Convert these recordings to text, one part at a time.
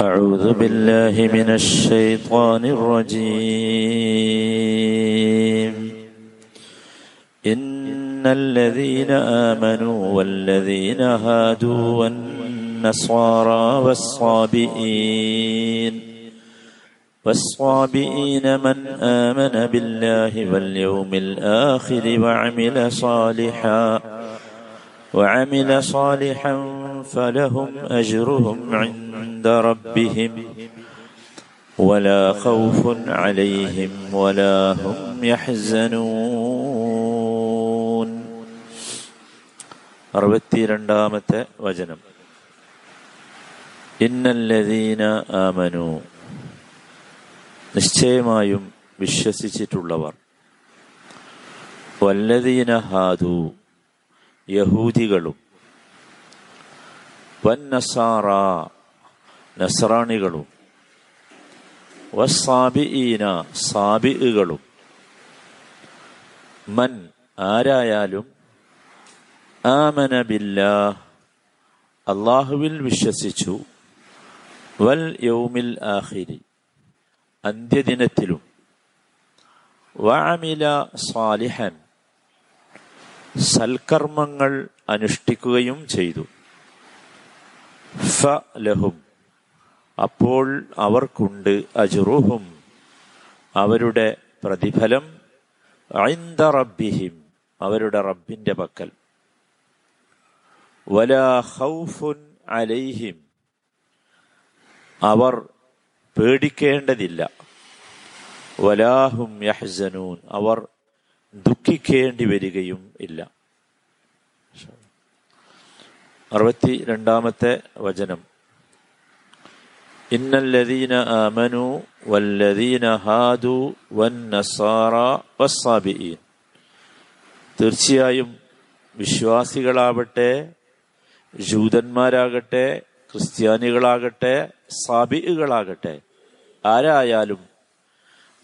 أعوذ بالله من الشيطان الرجيم. إن الذين آمنوا والذين هادوا والنصارى والصابئين والصابئين من آمن بالله واليوم الآخر وعمل صالحا وعمل صالحا فلهم أجرهم عند ربهم ولا خوف عليهم ولا هم يحزنون അറുപത്തിരണ്ടാമത്തെ വചനം ഇന്നല്ലദീന ആമനു നിശ്ചയമായും വിശ്വസിച്ചിട്ടുള്ളവർ വല്ലദീന ഹാദു യഹൂദികളും വന്നസാറ നസ്രാണികളും. വസാബിഈന സാബികളും മൻ ആരായാലും ആമന ബില്ലാ അള്ളാഹുവിൽ വിശ്വസിച്ചു. വൽ യൗമിൽ ആഹിരി അന്ത്യദിനത്തിലും. വാമില സാലിഹൻ. സൽക്കർമ്മങ്ങൾ അനുഷ്ഠിക്കുകയും ചെയ്തു. ഫ ലഹും. അപ്പോൾ അവർക്കുണ്ട് അജുറുഹും. അവരുടെ പ്രതിഫലം ഐന്ദ റബ്ബിഹിം അവരുടെ റബ്ബിന്റെ പക്കൽ. വലാ അലൈഹിം. അവർ പേടിക്കേണ്ടതില്ല. വലാഹും യഹ്സനൂൻ. അവർ ദുഃഖിക്കേണ്ടി വരികയും ഇല്ല. അറുപത്തി രണ്ടാമത്തെ വചനം. ഇന്നല്ലദീന ആമനു വല്ലദീന ഹാദു വന്നസാറ والصابئين തീർച്ചയായും വിശ്വാസികളാവട്ടെ ജൂതന്മാരാകട്ടെ ക്രിസ്ത്യാനികളാകട്ടെ സാബികളാകട്ടെ ആരായാലും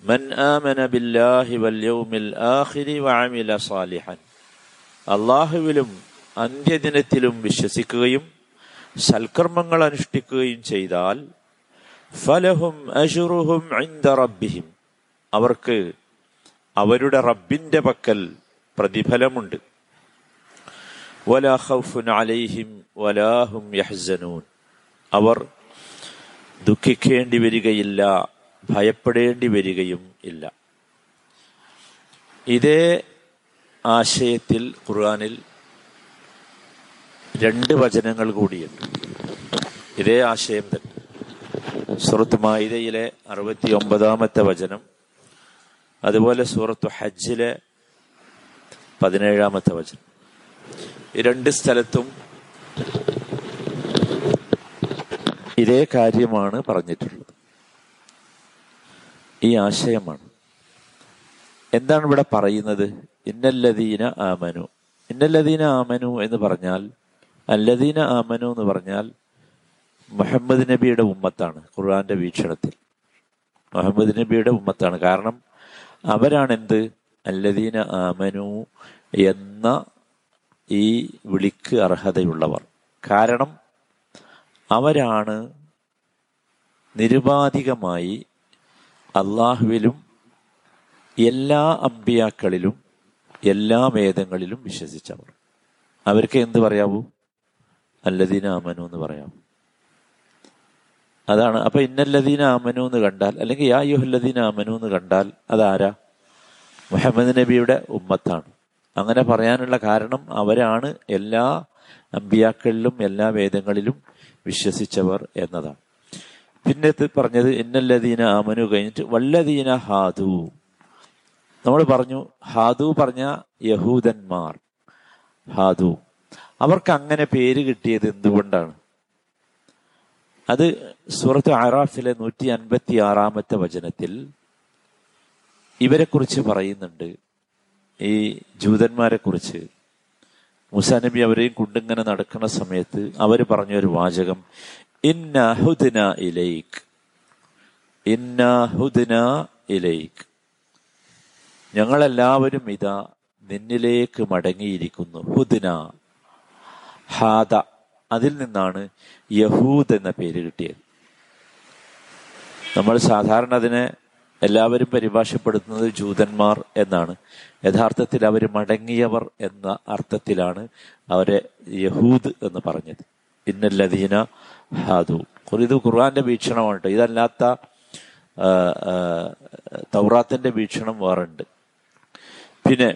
മൻ ആമന ബില്ലാഹി വൽ യൗമിൽ ആഖിരി വഅമില സാലിഹൻ. അള്ളാഹുവിലും അന്ത്യദിനത്തിലും വിശ്വസിക്കുകയും സൽക്കർമ്മങ്ങൾ അനുഷ്ഠിക്കുകയും ചെയ്താൽ ഫലഹും അഷുറുഹും റബ്ബിഹിം. അവർക്ക് അവരുടെ റബ്ബിന്റെ പക്കൽ പ്രതിഫലമുണ്ട്. വലാ ഖൗഫുൻ അലൈഹിം യഹ്സനൂൻ. അവർ ദുഃഖിക്കേണ്ടി വരികയില്ല ഭയപ്പെടേണ്ടി വരികയും ഇല്ല. ഇതേ ആശയത്തിൽ ഖുർആനിൽ രണ്ട് വചനങ്ങൾ കൂടിയുണ്ട്. ഇതേ ആശയം തന്നെ. സൂറത്ത് മായിദയിലെ അറുപത്തി ഒമ്പതാമത്തെ വചനം. അതുപോലെ സൂറത്തു ഹജ്ജിലെ പതിനേഴാമത്തെ വചനം. ഈ രണ്ട് സ്ഥലത്തും ഇതേ കാര്യമാണ് പറഞ്ഞിട്ടുള്ളത്. ഈ ആശയമാണ്. എന്താണ് ഇവിടെ പറയുന്നത്? ഇന്നല്ലദീന ആമനു. ഇന്നല്ലദീന ആമനു എന്ന് പറഞ്ഞാൽ അല്ലദീന ആമനു എന്ന് പറഞ്ഞാൽ മുഹമ്മദ് നബിയുടെ ഉമ്മത്താണ് ഖുർആന്റെ വീക്ഷണത്തിൽ. മുഹമ്മദ് നബിയുടെ ഉമ്മത്താണ്. കാരണം അവരാണ് എന്ത് അല്ലദീന ആമനു എന്ന ഈ വിളിക്ക് അർഹതയുള്ളവർ. കാരണം അവരാണ് നിരുപാധികമായി അള്ളാഹുവിലും എല്ലാ അമ്പിയാക്കളിലും എല്ലാ വേദങ്ങളിലും വിശ്വസിച്ചവർ. അവർക്ക് എന്ത് പറയാവൂ? അല്ലദീന ആമനു എന്ന് പറയാവൂ. അതാണ്. അപ്പൊ ഇന്നല്ലദീന ആമനു എന്ന് കണ്ടാൽ അല്ലെങ്കിൽ യാ യുഹല്ലദീന ആമനു എന്ന് കണ്ടാൽ അതാരാ? മുഹമ്മദ് നബിയുടെ ഉമ്മത്താണ്. അങ്ങനെ പറയാനുള്ള കാരണം അവരാണ് എല്ലാ അമ്പിയാക്കളിലും എല്ലാ വേദങ്ങളിലും വിശ്വസിച്ചവർ എന്നതാണ്. പിന്നെ പറഞ്ഞത് ഇന്നല്ലദീന ആമനു കഴിഞ്ഞിട്ട് വല്ലദീന ഹാദു. നമ്മൾ പറഞ്ഞു ഹാദു പറഞ്ഞ യഹൂദന്മാർ ഹാദു. അവർക്ക് അങ്ങനെ പേര് കിട്ടിയത് എന്തുകൊണ്ടാണ്? അത് സൂറത്ത് അറാഫിലെ നൂറ്റി അൻപത്തി ആറാമത്തെ വചനത്തിൽ ഇവരെ കുറിച്ച് പറയുന്നുണ്ട്. ഈ ജൂതന്മാരെ കുറിച്ച് മുസാനബി അവരെയും കൊണ്ടിങ്ങനെ നടക്കുന്ന സമയത്ത് അവർ പറഞ്ഞ ഒരു വാചകം ഇന്നഹുദിന ഇലൈക്ക് ഇന്ന ഹുദ്ന ഇലൈക്ക് ഞങ്ങളെല്ലാവരും ഇതാ നിന്നിലേക്ക് മടങ്ങിയിരിക്കുന്നു. ഹുദിന ഹാദ. അതിൽ നിന്നാണ് യഹൂദ് എന്ന പേര് കിട്ടിയത്. നമ്മൾ സാധാരണ അതിനെ എല്ലാവരും പരിഭാഷപ്പെടുത്തുന്നത് ജൂതന്മാർ എന്നാണ്. യഥാർത്ഥത്തിൽ അവർ മടങ്ങിയവർ എന്ന അർത്ഥത്തിലാണ് അവരെ യഹൂദ് എന്ന് പറഞ്ഞത്. ഇന്നല്ലദീന ഹാദു. ഇത് ഖുർആന്റെ വീക്ഷണമാണ് കേട്ടോ ഇതല്ലാത്ത തൗറാത്തിന്റെ വീക്ഷണം വേറുണ്ട്. പിന്നെ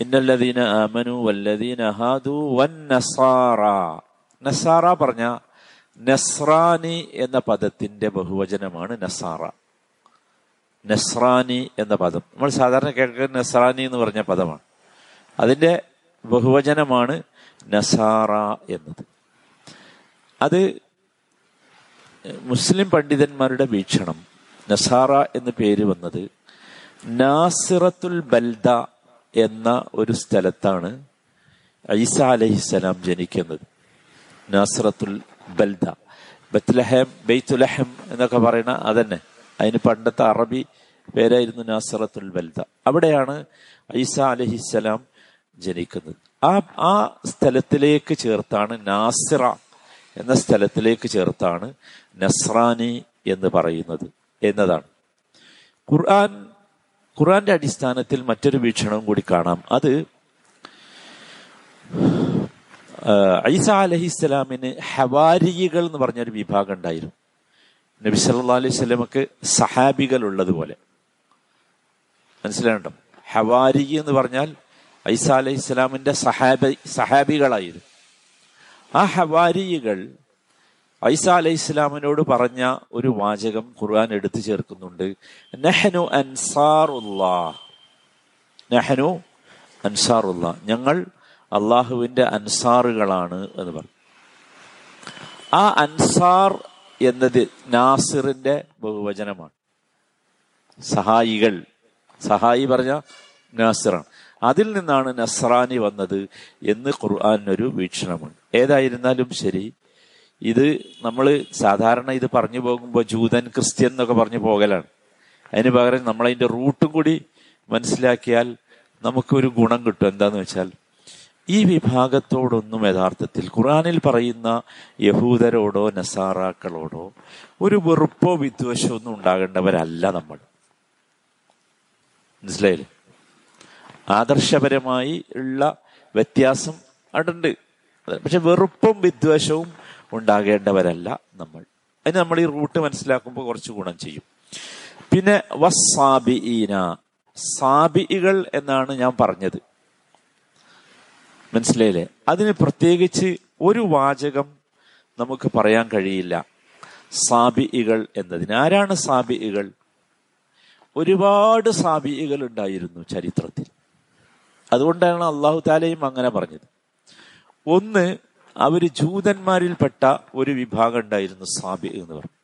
ഇന്നല്ലദീന ആമനു വല്ലദീന ഹാദു വൻ നസാറ നസാറ പറഞ്ഞ നസ്രാനി എന്ന പദത്തിന്റെ ബഹുവചനമാണ് നസാറ. നസ്രാനി എന്ന പദം. നമ്മൾ സാധാരണ കേൾക്കുന്ന നസ്രാനി എന്ന് പറഞ്ഞ പദമാണ്. അതിന്റെ ബഹുവചനമാണ് നസാറ എന്നത്. അത് മുസ്ലിം പണ്ഡിതന്മാരുടെ വീക്ഷണം. നസാറ എന്ന് പേര് വന്നത് നാസിറത്തുൽ ബൽദ എന്ന ഒരു സ്ഥലത്താണ് ഐസ അലഹിസ്സലാം ജനിക്കുന്നത്. നാസിറത്തുൽ ബൽദ. ബത്ലഹം ബെയ്ത്തുലഹം എന്നൊക്കെ പറയുന്ന അതന്നെ. അതിന് പണ്ടത്തെ അറബി പേരായിരുന്നു നാസറത്തുൽ ബൽദ. അവിടെയാണ് ഐസ അലഹിസ്സലാം ജനിക്കുന്നത്. ആ ആ സ്ഥലത്തിലേക്ക് ചേർത്താണ് നാസിറ എന്ന സ്ഥലത്തിലേക്ക് ചേർത്താണ് നസ്രാനി എന്ന് പറയുന്നത് എന്നതാണ്. ഖുർആൻ ഖുർആന്റെ അടിസ്ഥാനത്തിൽ മറ്റൊരു വീക്ഷണവും കൂടി കാണാം. അത് ഐസ അലഹിസ്സലാമിന് ഹവാരികൾ എന്ന് പറഞ്ഞൊരു വിഭാഗം ഉണ്ടായിരുന്നു. നബി സല്ലാ അലൈഹി സ്വലമക്ക് സഹാബികൾ ഉള്ളതുപോലെ. മനസ്സിലാകണ്ടോ ഹവാരി എന്ന് പറഞ്ഞാൽ ഐസ അലൈഹി ഇസ്ലാമിന്റെ സഹാബി സഹാബികളായിരുന്നു. ആ ഹവാരികൾ ഐസ അലൈഹി ഇസ്ലാമിനോട് പറഞ്ഞ ഒരു വാചകം ഖുർആൻ എടുത്തു ചേർക്കുന്നുണ്ട്. നെഹനു അൻസാറുല്ലാ. നെഹനു അൻസാറുല്ലാ. ഞങ്ങൾ അള്ളാഹുവിന്റെ അൻസാറുകളാണ് എന്ന് പറഞ്ഞു. ആ അൻസാർ എന്നത് നാസിറിന്റെ ബഹുവചനമാണ്. സഹായികൾ. സഹായി പറഞ്ഞ നാസിറാണ്. അതിൽ നിന്നാണ് നസ്രാനി വന്നത് എന്ന് ഖുർആാനൊരു വീക്ഷണമുണ്ട്. ഏതായിരുന്നാലും ശരി ഇത് നമ്മൾ സാധാരണ ഇത് പറഞ്ഞു പോകുമ്പോൾ ജൂതൻ ക്രിസ്ത്യൻ എന്നൊക്കെ പറഞ്ഞു പോകലാണ്. അതിന് പകരം നമ്മളതിന്റെ റൂട്ടും കൂടി മനസ്സിലാക്കിയാൽ നമുക്കൊരു ഗുണം കിട്ടും. എന്താന്ന് വെച്ചാൽ ഈ വിഭാഗത്തോടൊന്നും യഥാർത്ഥത്തിൽ ഖുറാനിൽ പറയുന്ന യഹൂദരോടോ നസാറാക്കളോടോ ഒരു വെറുപ്പോ വിദ്വേഷമോ ഒന്നും ഉണ്ടാകേണ്ടവരല്ല നമ്മൾ. മനസ്സിലായില്ലേ? ആദർശപരമായി ഉള്ള വ്യത്യാസം അടുണ്ട്. പക്ഷെ വെറുപ്പും വിദ്വേഷവും ഉണ്ടാകേണ്ടവരല്ല നമ്മൾ. അതിന് നമ്മൾ ഈ റൂട്ട് മനസ്സിലാക്കുമ്പോൾ കുറച്ച് ഗുണം ചെയ്യും. പിന്നെ വസ്സാബിഈന. സാബിഇകൾ എന്നാണ് ഞാൻ പറഞ്ഞത്. മനസ്സിലായില്ലേ? അതിന് പ്രത്യേകിച്ച് ഒരു വാചകം നമുക്ക് പറയാൻ കഴിയില്ല. സാബിഇകൾ എന്നതിന്. ആരാണ് സാബിഇകൾ? ഒരുപാട് സാബിഇകൾ ഉണ്ടായിരുന്നു ചരിത്രത്തിൽ. അതുകൊണ്ടാണ് അള്ളാഹു താലയും അങ്ങനെ പറഞ്ഞത്. ഒന്ന് അവർ ജൂതന്മാരിൽപ്പെട്ട ഒരു വിഭാഗം ഉണ്ടായിരുന്നു സാബി എന്ന് പറഞ്ഞു.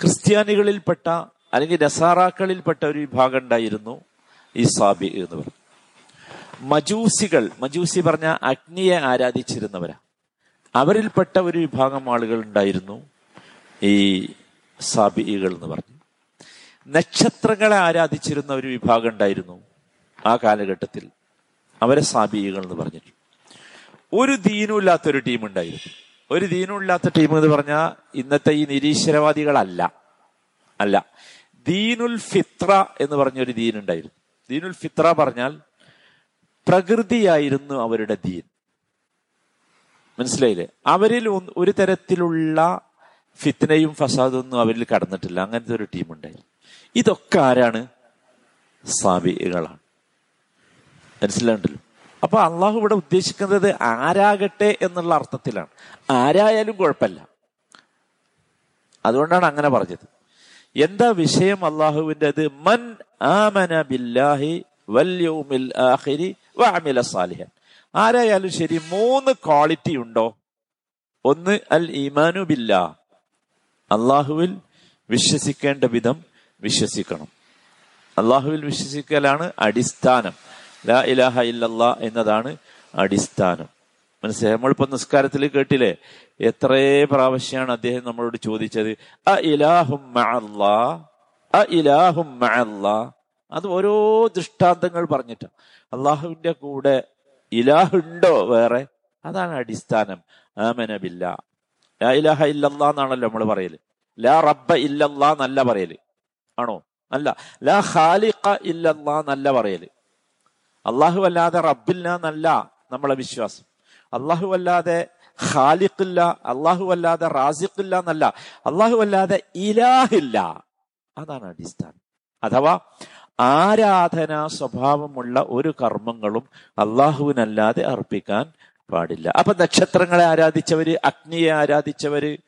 ക്രിസ്ത്യാനികളിൽപ്പെട്ട അല്ലെങ്കിൽ നസാറാക്കളിൽപ്പെട്ട ഒരു വിഭാഗം ഉണ്ടായിരുന്നു ഈ സാബി എന്ന് പറഞ്ഞു. മജൂസികൾ മജൂസി പറഞ്ഞ അഗ്നിയെ ആരാധിച്ചിരുന്നവരാ. അവരിൽപ്പെട്ട ഒരു വിഭാഗം ആളുകൾ ഉണ്ടായിരുന്നു ഈ സാബികൾ എന്ന് പറഞ്ഞു. നക്ഷത്രങ്ങളെ ആരാധിച്ചിരുന്ന ഒരു വിഭാഗം ഉണ്ടായിരുന്നു ആ കാലഘട്ടത്തിൽ. അവരെ സാബികൾ എന്ന് പറഞ്ഞിട്ട് ഒരു ദീനും ഇല്ലാത്ത ഒരു ടീം ഉണ്ടായിരുന്നു. ഒരു ദീനും ഇല്ലാത്ത ടീം എന്ന് പറഞ്ഞാൽ ഇന്നത്തെ ഈ നിരീശ്വരവാദികളല്ല. അല്ല. ദീനുൽ ഫിത്ര എന്ന് പറഞ്ഞൊരു ദീനുണ്ടായിരുന്നു. ദീനുൽ ഫിത്ര പറഞ്ഞാൽ പ്രകൃതിയായിരുന്നു അവരുടെ ദീൻ. മനസ്സിലായില്ലേ? അവരിൽ ഒരു തരത്തിലുള്ള ഫിത്നയും ഫസാദൊന്നും അവരിൽ കടന്നിട്ടില്ല. അങ്ങനത്തെ ഒരു ടീം ഉണ്ടായിരുന്നു ഇതൊക്കെ ആരാണ്? സാബികളാണ്. മനസ്സിലാണ്ടല്ലോ അപ്പൊ അള്ളാഹു ഇവിടെ ഉദ്ദേശിക്കുന്നത് ആരാകട്ടെ എന്നുള്ള അർത്ഥത്തിലാണ്. ആരായാലും കുഴപ്പമില്ല. അതുകൊണ്ടാണ് അങ്ങനെ പറഞ്ഞത്. എന്താ വിഷയം അള്ളാഹുവിന്റെ അത് മൻ ആമന ബില്ലാഹി വല്യൗമിൽ ആഖിരി വഅമില സാലിഹൻ. ആരായാലും ശരി മൂന്ന് ക്വാളിറ്റി ഉണ്ടോ? ഒന്ന് അൽ ഈമാനു ബില്ലാ. അള്ളാഹുവിൽ വിശ്വസിക്കേണ്ട വിധം വിശ്വസിക്കണം. അള്ളാഹുവിൽ വിശ്വസിക്കലാണ് അടിസ്ഥാനം. ലാ ഇലാഹ ഇല്ലല്ലാ എന്നതാണ് അടിസ്ഥാനം. മനസ്സിലായി? നമ്മളിപ്പോ നിസ്കാരത്തിൽ കേട്ടില്ലേ? എത്രേ പ്രാവശ്യമാണ് അദ്ദേഹം നമ്മളോട് ചോദിച്ചത് അ ഇലാഹും അ ഇലാഹും അത് ഓരോ ദൃഷ്ടാന്തങ്ങൾ പറഞ്ഞിട്ട്. അള്ളാഹുവിന്റെ കൂടെ ഇലാഹുണ്ടോ വേറെ? അതാണ് അടിസ്ഥാനം. ആമനബില്ല ലാ ഇലാഹ ഇല്ലല്ലാ എന്നാണല്ലോ നമ്മൾ പറയൽ. ലാ റബ്ബ ഇല്ലല്ലാ എന്നല്ല പറയൽ. ആണോ? അല്ല. ലാ ഖാലിഖ ഇല്ലല്ലാ എന്നല്ല പറയൽ. അള്ളാഹു അല്ലാതെ റബ്ബില്ല എന്നല്ല നമ്മളെ വിശ്വാസം. അള്ളാഹു അല്ലാതെ ഖാലിഖില്ല അള്ളാഹു അല്ലാതെ റാസിഖില്ല എന്നല്ല. അള്ളാഹു അല്ലാതെ ഇലാഹില്ല. അതാണ് അടിസ്ഥാനം. അഥവാ ആരാധനാ സ്വഭാവമുള്ള ഒരു കർമ്മങ്ങളും അള്ളാഹുവിനല്ലാതെ അർപ്പിക്കാൻ പാടില്ല. അപ്പൊ നക്ഷത്രങ്ങളെ ആരാധിച്ചവര് അഗ്നിയെ ആരാധിച്ചവര്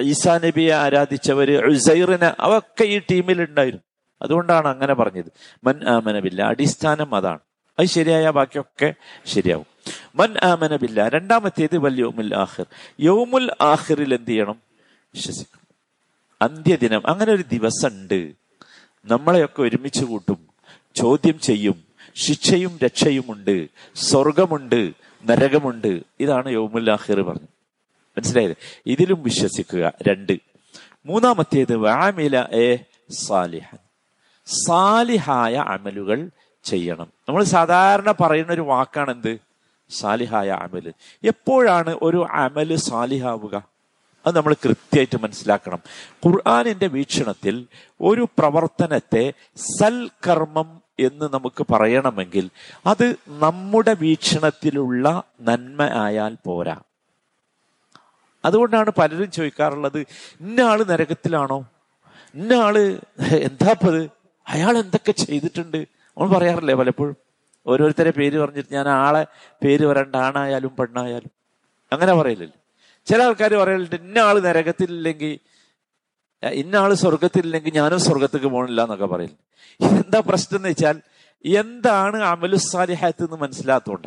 ഈസാ നബിയെ ആരാധിച്ചവര് ഉസൈറിനെ അവൊക്കെ ഈ ടീമിൽ ഉണ്ടായിരുന്നു അതുകൊണ്ടാണ് അങ്ങനെ പറഞ്ഞത്. മൻ ആമനബില്ല അടിസ്ഥാനം അതാണ്. അത് ശരിയായ ബാക്കിയൊക്കെ ശരിയാവും. മൻ ആമനബില്ല രണ്ടാമത്തേത് വൽ യോമുൽ ആഹിർ യോമുൽ ആഹിറിൽ എന്ത് ചെയ്യണം? വിശ്വസിക്കണം. അന്ത്യദിനം. അങ്ങനെ ഒരു ദിവസം ഉണ്ട് നമ്മളെയൊക്കെ ഒരുമിച്ച് കൂട്ടും ചോദ്യം ചെയ്യും ശിക്ഷയും രക്ഷയുമുണ്ട് സ്വർഗമുണ്ട് നരകമുണ്ട്. ഇതാണ് യോമുല്ലാഹിർ പറഞ്ഞു മനസ്സിലായത് ഇതിലും വിശ്വസിക്കുക. രണ്ട്. മൂന്നാമത്തേത് വാമില എ സാലിഹൻ സാലിഹായ അമലുകൾ ചെയ്യണം. നമ്മൾ സാധാരണ പറയുന്ന ഒരു വാക്കാണ് എന്ത് സാലിഹായ അമൽ. എപ്പോഴാണ് ഒരു അമൽ സാലിഹാവുക? അത് നമ്മൾ കൃത്യമായിട്ട് മനസ്സിലാക്കണം. ഖുർആാനിന്റെ വീക്ഷണത്തിൽ ഒരു പ്രവർത്തനത്തെ സൽകർമ്മം എന്ന് നമുക്ക് പറയണമെങ്കിൽ അത് നമ്മുടെ വീക്ഷണത്തിലുള്ള നന്മ ആയാൽ പോരാ. അതുകൊണ്ടാണ് പലരും ചോദിക്കാറുള്ളത് ഇന്ന ആൾ നരകത്തിലാണോ? ഇന്ന ആൾ എന്താപ്പത് അയാൾ എന്തൊക്കെ ചെയ്തിട്ടുണ്ട്? നമ്മൾ പറയാറില്ലേ പലപ്പോഴും? ഓരോരുത്തരെ പേര് പറഞ്ഞിട്ട് ഞാൻ ആളെ പേര് പറയണ്ട ആണായാലും പെണ്ണായാലും. അങ്ങനെ പറയില്ലല്ലോ ചില ആൾക്കാർ പറയലുണ്ട് ഇന്ന ആൾ നരകത്തിലില്ലെങ്കിൽ ഇന്ന ആൾ സ്വർഗത്തിലില്ലെങ്കിൽ ഞാനും സ്വർഗത്തേക്ക് പോകണില്ല എന്നൊക്കെ പറയില്ല എന്താ പ്രശ്നം എന്ന് വെച്ചാൽ എന്താണ് അമലു സാലിഹാത്ത് എന്ന് മനസ്സിലാത്തോണ്ട.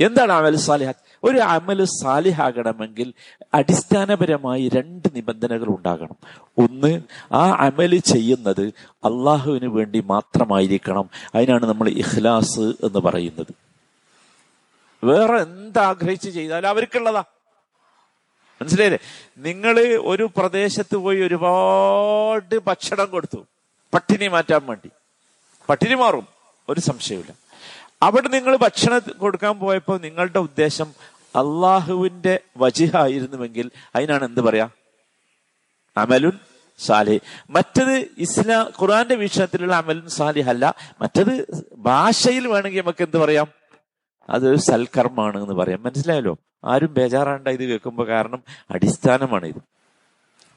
എന്താണ് അമലു സാലിഹാത്ത്? ഒരു അമലു സാലിഹാകണമെങ്കിൽ അടിസ്ഥാനപരമായി രണ്ട് നിബന്ധനകൾ ഉണ്ടാകണം. ഒന്ന് ആ അമൽ ചെയ്യുന്നത് അള്ളാഹുവിന് വേണ്ടി മാത്രമായിരിക്കണം. അതിനാണ് നമ്മൾ ഇഖ്ലാസ് എന്ന് പറയുന്നത്. വേറെ എന്താഗ്രഹിച്ച് ചെയ്താലും അവർക്കുള്ളതാ. മനസ്സിലായില്ലേ? നിങ്ങൾ ഒരു പ്രദേശത്ത് പോയി ഒരുപാട് ഭക്ഷണം കൊടുത്തു. പട്ടിണി മാറ്റാൻ വേണ്ടി. പട്ടിണി മാറും. ഒരു സംശയമില്ല അവിടെ നിങ്ങൾ ഭക്ഷണം കൊടുക്കാൻ പോയപ്പോൾ നിങ്ങളുടെ ഉദ്ദേശം അള്ളാഹുവിന്റെ വജിഹ ആയിരുന്നുവെങ്കിൽ അതിനാണ് എന്ത് പറയാ? അമലുൻ സാലി മറ്റത് ഇസ്ലാം ഖുറാന്റെ വീക്ഷണത്തിലുള്ള അമലുൻ സാലിഹ് അല്ല. മറ്റത് ഭാഷയിൽ വേണമെങ്കിൽ നമുക്ക് എന്ത് പറയാം? അതൊരു സൽക്കർമ്മമാണ് എന്ന് പറയാം. മനസ്സിലായല്ലോ? ആരും ബേജാറാണ്ട ഇത് കേൾക്കുമ്പോൾ കാരണം അടിസ്ഥാനമാണ് ഇത്.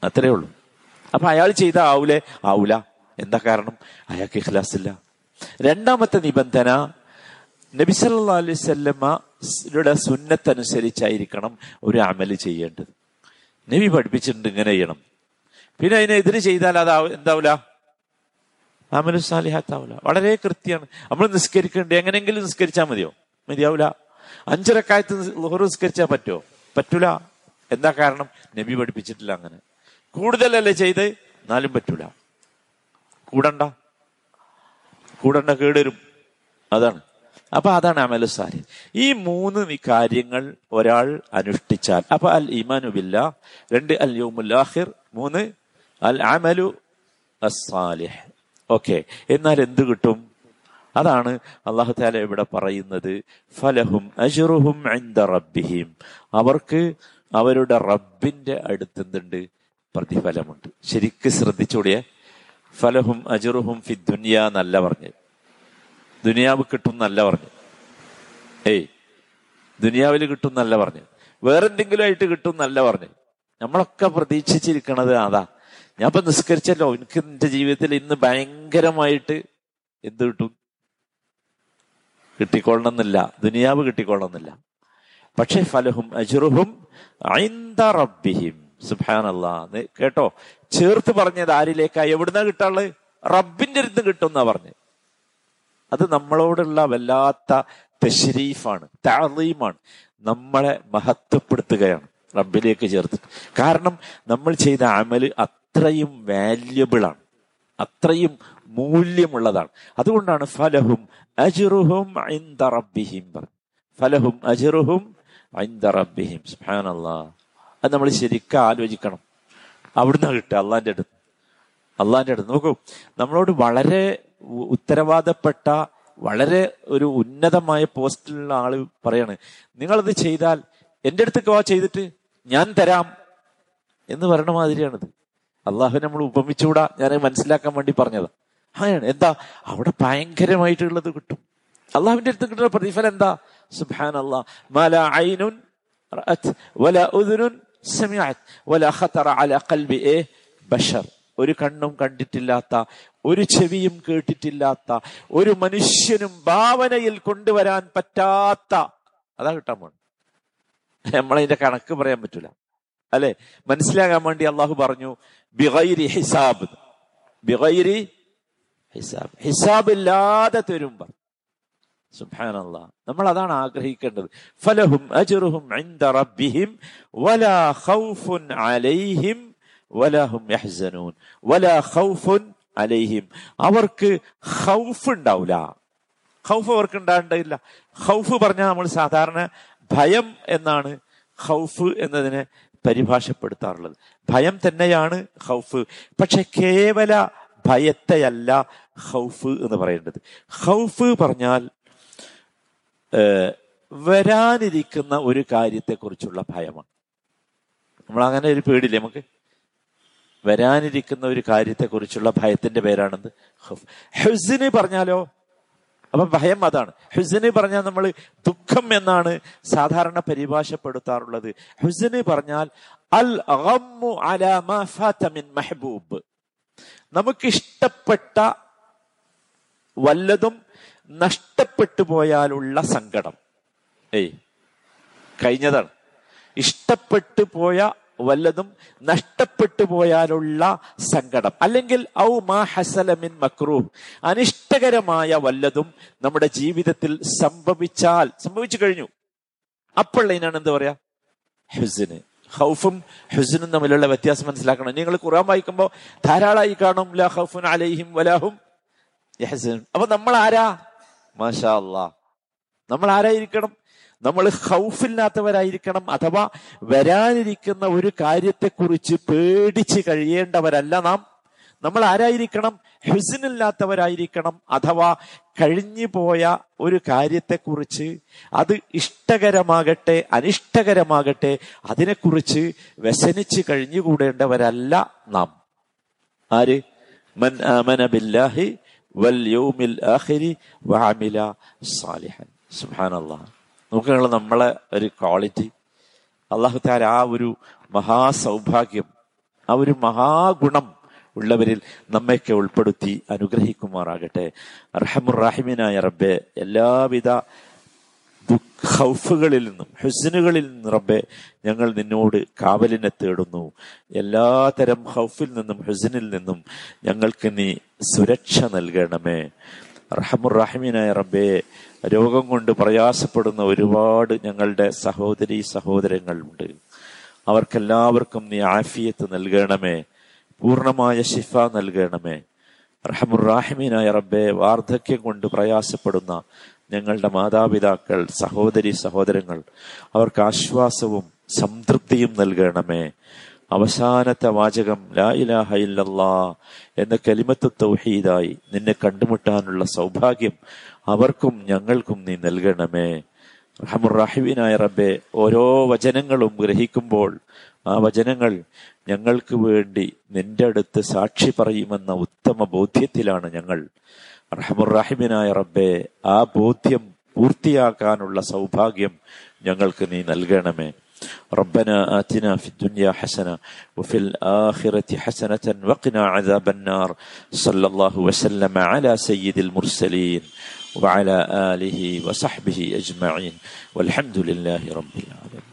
അത്രേ ഉള്ളൂ. അപ്പൊ അയാൾ ചെയ്ത ആവൂലേ ആവൂല. എന്താ കാരണം? അയാൾക്ക് ഇഖ്ലാസ് ഇല്ല. രണ്ടാമത്തെ നിബന്ധന നബി സല്ലാ അലൈവല്ലമ്മയുടെ സുന്നത്തനുസരിച്ചായിരിക്കണം ഒരു അമൽ ചെയ്യേണ്ടത്. നബി പഠിപ്പിച്ചിട്ടുണ്ട് ഇങ്ങനെ ചെയ്യണം. പിന്നെ അതിനെതിര് ചെയ്താൽ അത് എന്താവൂല? അമലു സാലിഹാത്താവൂല. വളരെ കൃത്യമാണ്. നമ്മൾ നിസ്കരിക്കേണ്ടത് എങ്ങനെയെങ്കിലും നിസ്കരിച്ചാൽ മതിയോ? മതിയാവൂല. അഞ്ചരക്കായത്ത് നിസ്കരിച്ചാൽ പറ്റുമോ പറ്റൂല. എന്താ കാരണം? നബി പഠിപ്പിച്ചിട്ടില്ല അങ്ങനെ. കൂടുതലല്ലേ ചെയ്ത്? എന്നാലും പറ്റൂല. കൂടണ്ട. കൂടണ്ട കേടരും അതാണ്. അപ്പൊ അതാണ് അമലു സാരി ഈ മൂന്ന് കാര്യങ്ങൾ ഒരാൾ അനുഷ്ഠിച്ചാൽ. അപ്പൊ അൽ ഇമാനുബില്ല രണ്ട് അൽ യോമുല്ലാഹിർ മൂന്ന് അൽ അമലു അസാലിഹ് ഓക്കെ. എന്നാൽ എന്ത് കിട്ടും? അതാണ് അള്ളാഹു താല ഇവിടെ പറയുന്നത്. ഫലഹും അജുറുഹും റബ്ബിഹിം. അവർക്ക് അവരുടെ റബ്ബിന്റെ അടുത്ത് എന്തുണ്ട് പ്രതിഫലമുണ്ട്. ശരിക്ക് ശ്രദ്ധിച്ചോടിയ. ഫലഹും അജുറുഹും ഫി ദുനിയ എന്നല്ല പറഞ്ഞ്. ദുനിയാവ് കിട്ടും എന്നല്ല പറഞ്ഞു. ഏയ് ദുനിയാവിൽ കിട്ടും എന്നല്ല പറഞ്ഞു. വേറെന്തെങ്കിലും ആയിട്ട് കിട്ടും എന്നല്ല പറഞ്ഞു. നമ്മളൊക്കെ പ്രതീക്ഷിച്ചിരിക്കണത് അതാ. ഞാൻ ഇപ്പൊ നിസ്കരിച്ചല്ലോ. എനിക്ക് എന്റെ ജീവിതത്തിൽ ഇന്ന് ഭയങ്കരമായിട്ട് എന്ത് കിട്ടും? കിട്ടിക്കൊള്ളണമെന്നില്ല. ദുനിയാവ് കിട്ടിക്കൊള്ളണമെന്നില്ല. പക്ഷേ ഫലഹും അജുറുഹും റബ്ബിഹിം. സുബാനല്ലാ കേട്ടോ? ചേർത്ത് പറഞ്ഞത് ആരിലേക്കാ? എവിടുന്നാ കിട്ടാനുള്ളത്? റബ്ബിന്റെ അടുത്ത് കിട്ടും എന്നാ പറഞ്ഞത്. അത് നമ്മളോടുള്ള വല്ലാത്ത തഷരീഫാണ് താളീമാണ് നമ്മളെ മഹത്വപ്പെടുത്തുകയാണ് റബ്ബിലേക്ക് ചേർത്തിട്ട്. കാരണം നമ്മൾ ചെയ്ത അമൽ അത്രയും വാല്യബിൾ ആണ്. അത്രയും മൂല്യമുള്ളതാണ്. അതുകൊണ്ടാണ് ഫലഹും അജിറുഹും ഫലഹും അജിറുഹും അത് നമ്മൾ ശരിക്കും ആലോചിക്കണം. അവിടുന്ന് കിട്ടുക അള്ളാന്റെ അടുത്ത്. അള്ളാന്റെ അടുത്ത്. നോക്കൂ നമ്മളോട് വളരെ ഉത്തരവാദപ്പെട്ട വളരെ ഒരു ഉന്നതമായ പോസ്റ്റിലുള്ള ആൾ പറയാണ് നിങ്ങളത് ചെയ്താൽ എന്റെ അടുത്തേക്ക് വാ ചെയ്തിട്ട് ഞാൻ തരാം. എന്ന് പറയണ മാതിരിയാണിത്. അള്ളാഹു നമ്മൾ ഉപമിച്ചുകൂടാ? ഞാൻ മനസ്സിലാക്കാൻ വേണ്ടി പറഞ്ഞതാ. അങ്ങനെയാണ്. എന്താ? അവിടെ ഭയങ്കരമായിട്ടുള്ളത് കിട്ടും. അള്ളാഹുവിന്റെ അടുത്ത് കിട്ടുന്ന പ്രതിഫലം എന്താ? സുബാൻ അള്ളാഹ് ബഷർ. ഒരു കണ്ണും കണ്ടിട്ടില്ലാത്ത ഒരു ചെവിയും കേട്ടിട്ടില്ലാത്ത ഒരു മനുഷ്യനും ഭാവനയിൽ കൊണ്ടുവരാൻ പറ്റാത്ത. അതാ കിട്ടാൻ പോണ് നമ്മളതിന്റെ കണക്ക് പറയാൻ പറ്റൂല. അല്ലെ? മനസ്സിലാകാൻ വേണ്ടി അള്ളാഹു പറഞ്ഞു ബിഗൈരി ഹിസാബ്. ബിഗൈരി ഹിസാബ്. ഹിസാബ് ഇല്ലാതെ തരുമ്പോ. സുബാനല്ല നമ്മൾ അതാണ് ആഗ്രഹിക്കേണ്ടത്. ഫലഹും റബ്ബിഹിം വലാ ഖൗഫുൻ അലൈഹിം വലാ ഖൗഫുൻ അവർക്ക് ഖൗഫ് ഉണ്ടാവില്ല ഖൗഫ് അവർക്ക് ഉണ്ടാകേണ്ടതില്ല. ഖൗഫ് പറഞ്ഞാൽ നമ്മൾ സാധാരണ ഭയം എന്നാണ് ഖൗഫ് എന്നതിനെ പരിഭാഷപ്പെടുത്താറുള്ളത്. ഭയം തന്നെയാണ് ഖൗഫ്. പക്ഷെ കേവല ഭയത്തെയല്ല ഹൗഫ് എന്ന് പറയേണ്ടത്. ഹൗഫ് പറഞ്ഞാൽ വരാനിരിക്കുന്ന ഒരു കാര്യത്തെക്കുറിച്ചുള്ള ഭയമാണ്. നമ്മൾ അങ്ങനെ ഒരു പേടില്ലേ നമുക്ക്? വരാനിരിക്കുന്ന ഒരു കാര്യത്തെക്കുറിച്ചുള്ള ഭയത്തിന്റെ പേരാണെന്ന് ഹെസിന് പറഞ്ഞാലോ? അപ്പൊ ഭയം അതാണ്. ഹുസിന് പറഞ്ഞാൽ നമ്മൾ ദുഃഖം എന്നാണ് സാധാരണ പരിഭാഷപ്പെടുത്താറുള്ളത്. ഹുസിന് പറഞ്ഞാൽ അൽ മിൻ മെഹബൂബ്. നമുക്കിഷ്ടപ്പെട്ട വല്ലതും നഷ്ടപ്പെട്ടു പോയാലുള്ള സങ്കടം. ഏയ് കഴിഞ്ഞതാണ്. ഇഷ്ടപ്പെട്ടു പോയ വല്ലതും നഷ്ടപ്പെട്ടു പോയാലുള്ള സങ്കടം. അല്ലെങ്കിൽ ഔ മാ ഹസലമിൻ മക്രൂഹ്. അനിഷ്ടകരമായ വല്ലതും നമ്മുടെ ജീവിതത്തിൽ സംഭവിച്ചാൽ സംഭവിച്ചു കഴിഞ്ഞു. അപ്പോൾ അതിനാണ് എന്താ പറയാ? ഹുസിന്. ഹൗഫും ഹുസനും തമ്മിലുള്ള വ്യത്യാസം മനസ്സിലാക്കണം. നിങ്ങൾ ഖുറാൻ വായിക്കുമ്പോൾ ധാരാളമായി കാണും ലാ ഹൗഫുൻ അലൈഹിം വലാഹും അപ്പൊ നമ്മൾ ആരാ? മാഷാ അല്ലാ നമ്മൾ ആരായിരിക്കണം? നമ്മൾ ഹൗഫില്ലാത്തവരായിരിക്കണം അഥവാ വരാനിരിക്കുന്ന ഒരു കാര്യത്തെക്കുറിച്ച് പേടിച്ച് കഴിയേണ്ടവരല്ല നാം. നമ്മൾ ആരായിരിക്കണം? ഹുസിനില്ലാത്തവരായിരിക്കണം അഥവാ കഴിഞ്ഞു പോയ ഒരു കാര്യത്തെക്കുറിച്ച് അത് ഇഷ്ടകരമാകട്ടെ അനിഷ്ടകരമാകട്ടെ അതിനെക്കുറിച്ച് വ്യസനിച്ച് കഴിഞ്ഞുകൂടേണ്ടവരല്ല നാം. ആര്? മൻ ആമന ബില്ലാഹി വൽ യൗമിൽ ആഖിരി വഅമില സാലിഹൻ. സുബ്ഹാനല്ലാഹ്. നോക്കുക നമ്മളെ ഒരു ക്വാളിറ്റി. അള്ളാഹു താര ആ ഒരു മഹാസൗഭാഗ്യം ആ ഒരു മഹാഗുണം ഉള്ളവരിൽ നമ്മയൊക്കെ ഉൾപ്പെടുത്തി അനുഗ്രഹിക്കുമാറാകട്ടെ. റഹമുറാഹിമിനായ റബ്ബെ എല്ലാവിധ ഹൗഫുകളിൽ നിന്നും ഹുസിനുകളിൽ നിന്നും റബ്ബെ ഞങ്ങൾ നിന്നോട് കാവലിനെ തേടുന്നു. എല്ലാ തരം ഹൗഫിൽ നിന്നും ഹുസിനിൽ നിന്നും ഞങ്ങൾക്ക് നീ സുരക്ഷ നൽകണമേ. റഹമുറാഹിമിനായ റബ്ബെ രോഗം കൊണ്ട് പ്രയാസപ്പെടുന്ന ഒരുപാട് ഞങ്ങളുടെ സഹോദരി സഹോദരങ്ങളുണ്ട്. അവർക്കെല്ലാവർക്കും നീ ആഫിയത്ത് നൽകണമേ. പൂർണമായ ശിഫ നൽകണമേ. റഹമുറാഹിമീനായ റബ്ബെ വാർദ്ധക്യം കൊണ്ട് പ്രയാസപ്പെടുന്ന ഞങ്ങളുടെ മാതാപിതാക്കൾ സഹോദരി സഹോദരങ്ങൾ അവർക്ക് ആശ്വാസവും സംതൃപ്തിയും നൽകണമേ. അവസാനത്തെ വാചകം ലാ ഇലാഹ എന്ന കലിമത്ത് തൗഹീദായി നിന്നെ കണ്ടുമുട്ടാനുള്ള സൗഭാഗ്യം അവർക്കും ഞങ്ങൾക്കും നീ നൽകണമേ. റഹമുറാഹിബിനായ റബ്ബെ ഓരോ വചനങ്ങളും ഗ്രഹിക്കുമ്പോൾ ആ വചനങ്ങൾ ഞങ്ങൾക്ക് വേണ്ടി നിന്റെ അടുത്ത് സാക്ഷി പറയുമെന്ന ഉത്തമ ബോധ്യത്തിലാണ് ഞങ്ങൾ റഹമുറാഹിബിനായ റബ്ബെ ആ ബോധ്യം പൂർത്തിയാക്കാനുള്ള സൗഭാഗ്യം ഞങ്ങൾക്ക് നീ നൽകണമേ ربنا آتنا في الدنيا حسنة وفي الآخرة حسنة وقنا عذاب النار صلى الله وسلم على سيد المرسلين وعلى آله وصحبه أجمعين والحمد لله رب العالمين